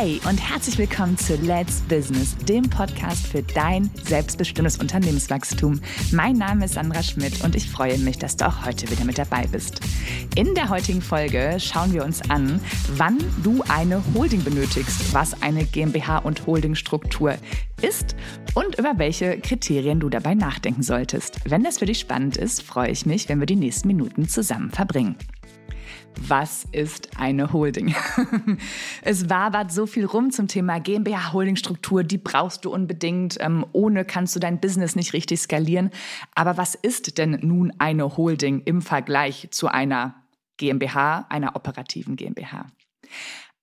Hey und herzlich willkommen zu Let's Business, dem Podcast für dein selbstbestimmtes Unternehmenswachstum. Mein Name ist Sandra Schmidt und ich freue mich, dass du auch heute wieder mit dabei bist. In der heutigen Folge schauen wir uns an, wann du eine Holding benötigst, was eine GmbH und Holdingstruktur ist und über welche Kriterien du dabei nachdenken solltest. Wenn das für dich spannend ist, freue ich mich, wenn wir die nächsten Minuten zusammen verbringen. Was ist eine Holding? es wabert so viel rum zum Thema GmbH-Holdingstruktur, die brauchst du unbedingt. Ähm, ohne kannst du dein Business nicht richtig skalieren. Aber was ist denn nun eine Holding im Vergleich zu einer GmbH, einer operativen GmbH?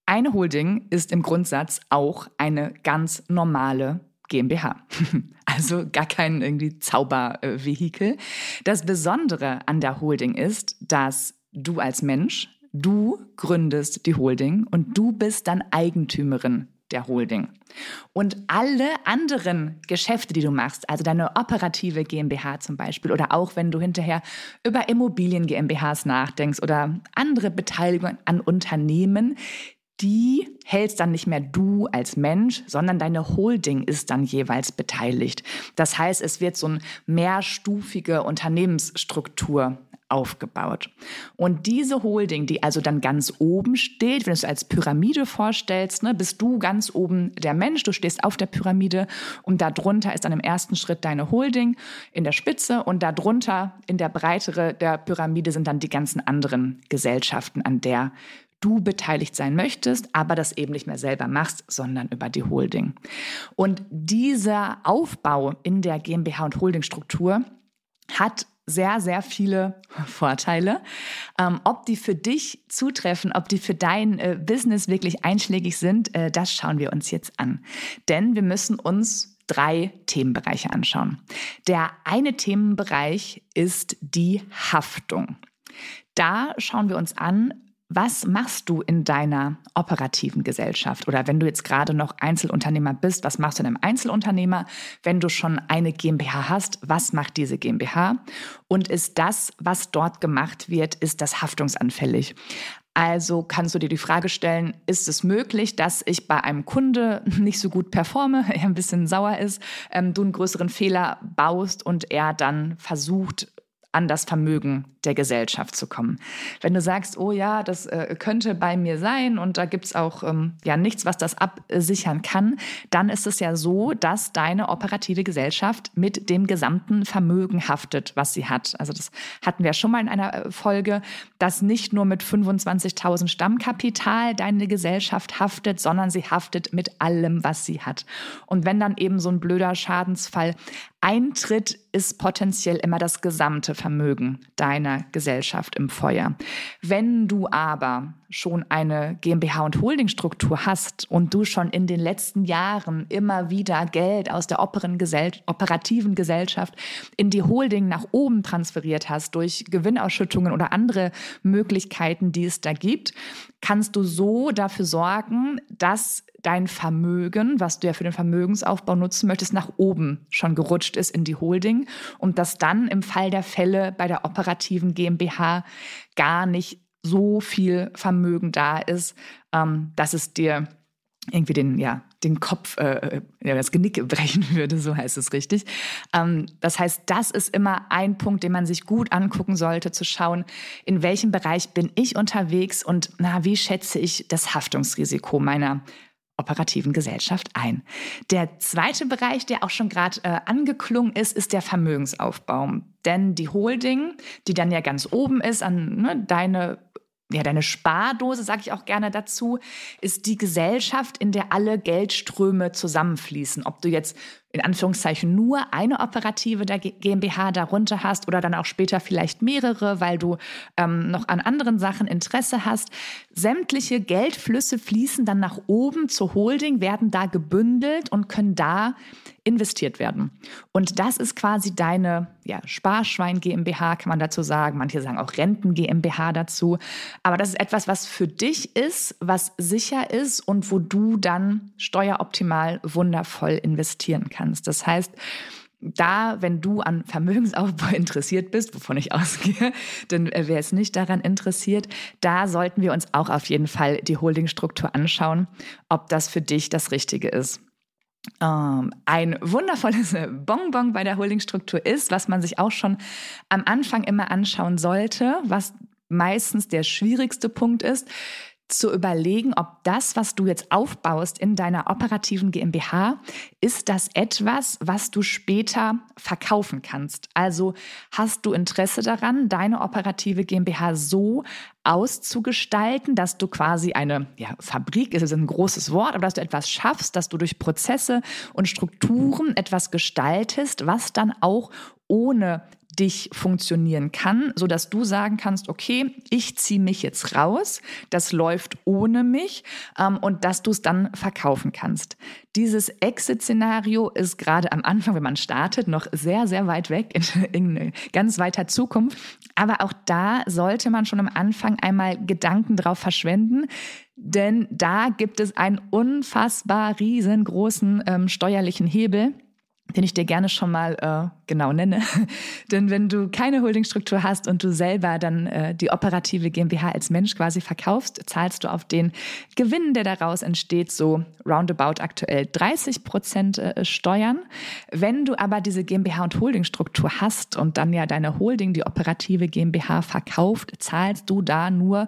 Eine Holding ist im Grundsatz auch eine ganz normale GmbH. Also gar kein irgendwie Zaubervehikel. Das Besondere an der Holding ist, dass du als Mensch, du gründest die Holding und du bist dann Eigentümerin der Holding. Und alle anderen Geschäfte, die du machst, also deine operative GmbH zum Beispiel, oder auch wenn du hinterher über Immobilien GmbHs nachdenkst oder andere Beteiligungen an Unternehmen, die hältst dann nicht mehr du als Mensch, sondern deine Holding ist dann jeweils beteiligt. Das heißt, es wird so eine mehrstufige Unternehmensstruktur aufgebaut. Und diese Holding, die also dann ganz oben steht, wenn du es als Pyramide vorstellst, ne, bist du ganz oben der Mensch, du stehst auf der Pyramide und darunter ist dann im ersten Schritt deine Holding in der Spitze und darunter in der Breitere der Pyramide sind dann die ganzen anderen Gesellschaften, an der du beteiligt sein möchtest, aber das eben nicht mehr selber machst, sondern über die Holding. Und dieser Aufbau in der GmbH und Holdingstruktur hat sehr, sehr viele Vorteile. Ähm, ob die für dich zutreffen, ob die für dein äh, Business wirklich einschlägig sind, äh, das schauen wir uns jetzt an. Denn wir müssen uns drei Themenbereiche anschauen. Der eine Themenbereich ist die Haftung. Da schauen wir uns an, was machst du in deiner operativen Gesellschaft? Oder wenn du jetzt gerade noch Einzelunternehmer bist, was machst du in einem Einzelunternehmer? Wenn du schon eine GmbH hast, was macht diese GmbH? Und ist das, was dort gemacht wird, ist das haftungsanfällig? Also kannst du dir die Frage stellen, ist es möglich, dass ich bei einem Kunde nicht so gut performe, er ein bisschen sauer ist, ähm, du einen größeren Fehler baust und er dann versucht, an das Vermögen der Gesellschaft zu kommen. Wenn du sagst, oh ja, das äh, könnte bei mir sein und da gibt es auch ähm, ja nichts, was das absichern kann, dann ist es ja so, dass deine operative Gesellschaft mit dem gesamten Vermögen haftet, was sie hat. Also das hatten wir schon mal in einer äh, Folge, dass nicht nur mit 25.000 Stammkapital deine Gesellschaft haftet, sondern sie haftet mit allem, was sie hat. Und wenn dann eben so ein blöder Schadensfall eintritt, ist potenziell immer das gesamte Vermögen deiner Gesellschaft im Feuer. Wenn du aber schon eine GmbH und Holdingstruktur hast und du schon in den letzten Jahren immer wieder Geld aus der operativen Gesellschaft in die Holding nach oben transferiert hast durch Gewinnausschüttungen oder andere Möglichkeiten, die es da gibt, kannst du so dafür sorgen, dass dein Vermögen, was du ja für den Vermögensaufbau nutzen möchtest, nach oben schon gerutscht ist in die Holding und dass dann im Fall der Fälle bei der operativen GmbH gar nicht so viel Vermögen da ist, ähm, dass es dir irgendwie den, ja, den Kopf, äh, ja, das Genick brechen würde, so heißt es richtig. Ähm, das heißt, das ist immer ein Punkt, den man sich gut angucken sollte, zu schauen, in welchem Bereich bin ich unterwegs und na, wie schätze ich das Haftungsrisiko meiner operativen Gesellschaft ein. Der zweite Bereich, der auch schon gerade äh, angeklungen ist, ist der Vermögensaufbau. Denn die Holding, die dann ja ganz oben ist, an ne, deine ja, deine Spardose, sage ich auch gerne dazu, ist die Gesellschaft, in der alle Geldströme zusammenfließen. Ob du jetzt in Anführungszeichen nur eine operative der GmbH darunter hast oder dann auch später vielleicht mehrere, weil du ähm, noch an anderen Sachen Interesse hast. Sämtliche Geldflüsse fließen dann nach oben zur Holding, werden da gebündelt und können da investiert werden. Und das ist quasi deine ja, Sparschwein GmbH, kann man dazu sagen. Manche sagen auch Renten GmbH dazu. Aber das ist etwas, was für dich ist, was sicher ist und wo du dann steueroptimal wundervoll investieren kannst kannst. Das heißt, da, wenn du an Vermögensaufbau interessiert bist, wovon ich ausgehe, denn äh, wer ist nicht daran interessiert, da sollten wir uns auch auf jeden Fall die Holdingstruktur anschauen, ob das für dich das Richtige ist. Ähm, ein wundervolles Bonbon bei der Holdingstruktur ist, was man sich auch schon am Anfang immer anschauen sollte, was meistens der schwierigste Punkt ist, zu überlegen, ob das, was du jetzt aufbaust in deiner operativen GmbH, ist das etwas, was du später verkaufen kannst. Also hast du Interesse daran, deine operative GmbH so auszugestalten, dass du quasi eine ja, Fabrik, ist ein großes Wort, aber dass du etwas schaffst, dass du durch Prozesse und Strukturen etwas gestaltest, was dann auch ohne dich funktionieren kann, so dass du sagen kannst, okay, ich ziehe mich jetzt raus, das läuft ohne mich ähm, und dass du es dann verkaufen kannst. Dieses Exit-Szenario ist gerade am Anfang, wenn man startet, noch sehr, sehr weit weg in, in ganz weiter Zukunft. Aber auch da sollte man schon am Anfang einmal Gedanken drauf verschwenden, denn da gibt es einen unfassbar riesengroßen ähm, steuerlichen Hebel den ich dir gerne schon mal äh, genau nenne. Denn wenn du keine Holdingstruktur hast und du selber dann äh, die operative GmbH als Mensch quasi verkaufst, zahlst du auf den Gewinn, der daraus entsteht, so roundabout aktuell 30 Prozent äh, Steuern. Wenn du aber diese GmbH und Holdingstruktur hast und dann ja deine Holding, die operative GmbH verkauft, zahlst du da nur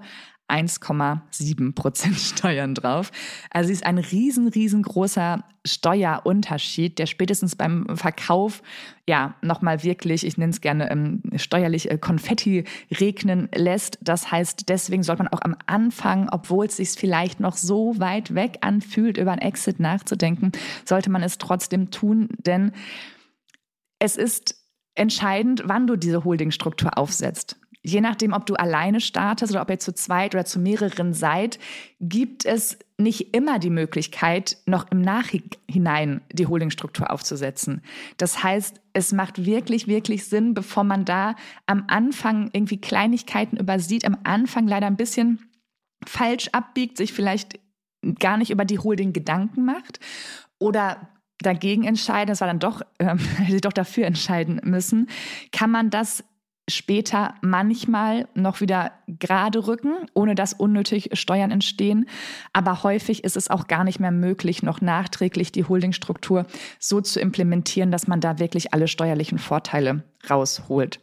1,7 Prozent Steuern drauf. Also ist ein riesen, riesengroßer Steuerunterschied, der spätestens beim Verkauf ja nochmal wirklich, ich nenne es gerne ähm, steuerlich äh, Konfetti regnen lässt. Das heißt, deswegen sollte man auch am Anfang, obwohl es sich vielleicht noch so weit weg anfühlt, über ein Exit nachzudenken, sollte man es trotzdem tun, denn es ist entscheidend, wann du diese Holdingstruktur aufsetzt. Je nachdem, ob du alleine startest oder ob ihr zu zweit oder zu mehreren seid, gibt es nicht immer die Möglichkeit, noch im Nachhinein die Holdingstruktur aufzusetzen. Das heißt, es macht wirklich, wirklich Sinn, bevor man da am Anfang irgendwie Kleinigkeiten übersieht, am Anfang leider ein bisschen falsch abbiegt, sich vielleicht gar nicht über die Holding Gedanken macht oder dagegen entscheiden, das war dann doch, äh, hätte doch dafür entscheiden müssen, kann man das später manchmal noch wieder gerade rücken, ohne dass unnötig Steuern entstehen. Aber häufig ist es auch gar nicht mehr möglich, noch nachträglich die Holdingstruktur so zu implementieren, dass man da wirklich alle steuerlichen Vorteile rausholt.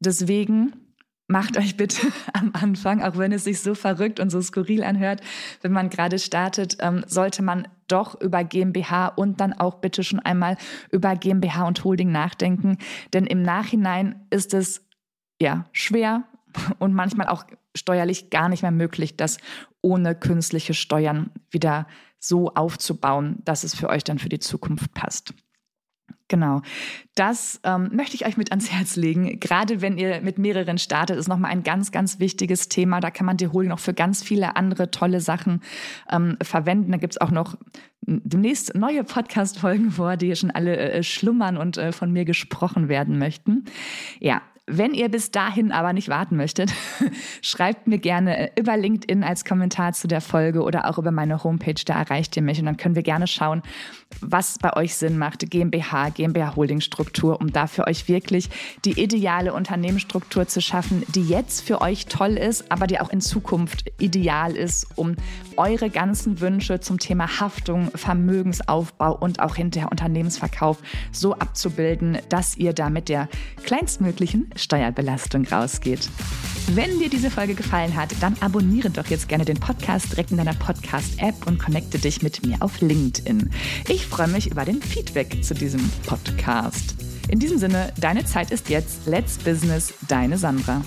Deswegen macht euch bitte am Anfang, auch wenn es sich so verrückt und so skurril anhört, wenn man gerade startet, ähm, sollte man doch über GmbH und dann auch bitte schon einmal über GmbH und Holding nachdenken. Denn im Nachhinein ist es ja, schwer und manchmal auch steuerlich gar nicht mehr möglich, das ohne künstliche Steuern wieder so aufzubauen, dass es für euch dann für die Zukunft passt. Genau. Das ähm, möchte ich euch mit ans Herz legen. Gerade wenn ihr mit mehreren startet, ist nochmal ein ganz, ganz wichtiges Thema. Da kann man die Holding noch für ganz viele andere tolle Sachen ähm, verwenden. Da gibt es auch noch demnächst neue Podcast-Folgen vor, die schon alle äh, schlummern und äh, von mir gesprochen werden möchten. Ja, wenn ihr bis dahin aber nicht warten möchtet, schreibt mir gerne äh, über LinkedIn als Kommentar zu der Folge oder auch über meine Homepage, da erreicht ihr mich. Und dann können wir gerne schauen, was bei euch Sinn macht, GmbH, GmbH Holding Struktur, um da für euch wirklich die ideale Unternehmensstruktur zu schaffen, die jetzt für euch toll ist, aber die auch in Zukunft ideal ist, um eure ganzen Wünsche zum Thema Haftung, Vermögensaufbau und auch hinterher Unternehmensverkauf so abzubilden, dass ihr da mit der kleinstmöglichen Steuerbelastung rausgeht. Wenn dir diese Folge gefallen hat, dann abonniere doch jetzt gerne den Podcast direkt in deiner Podcast-App und connecte dich mit mir auf LinkedIn. Ich freue mich über den Feedback zu diesem Podcast. In diesem Sinne, deine Zeit ist jetzt. Let's Business, deine Sandra.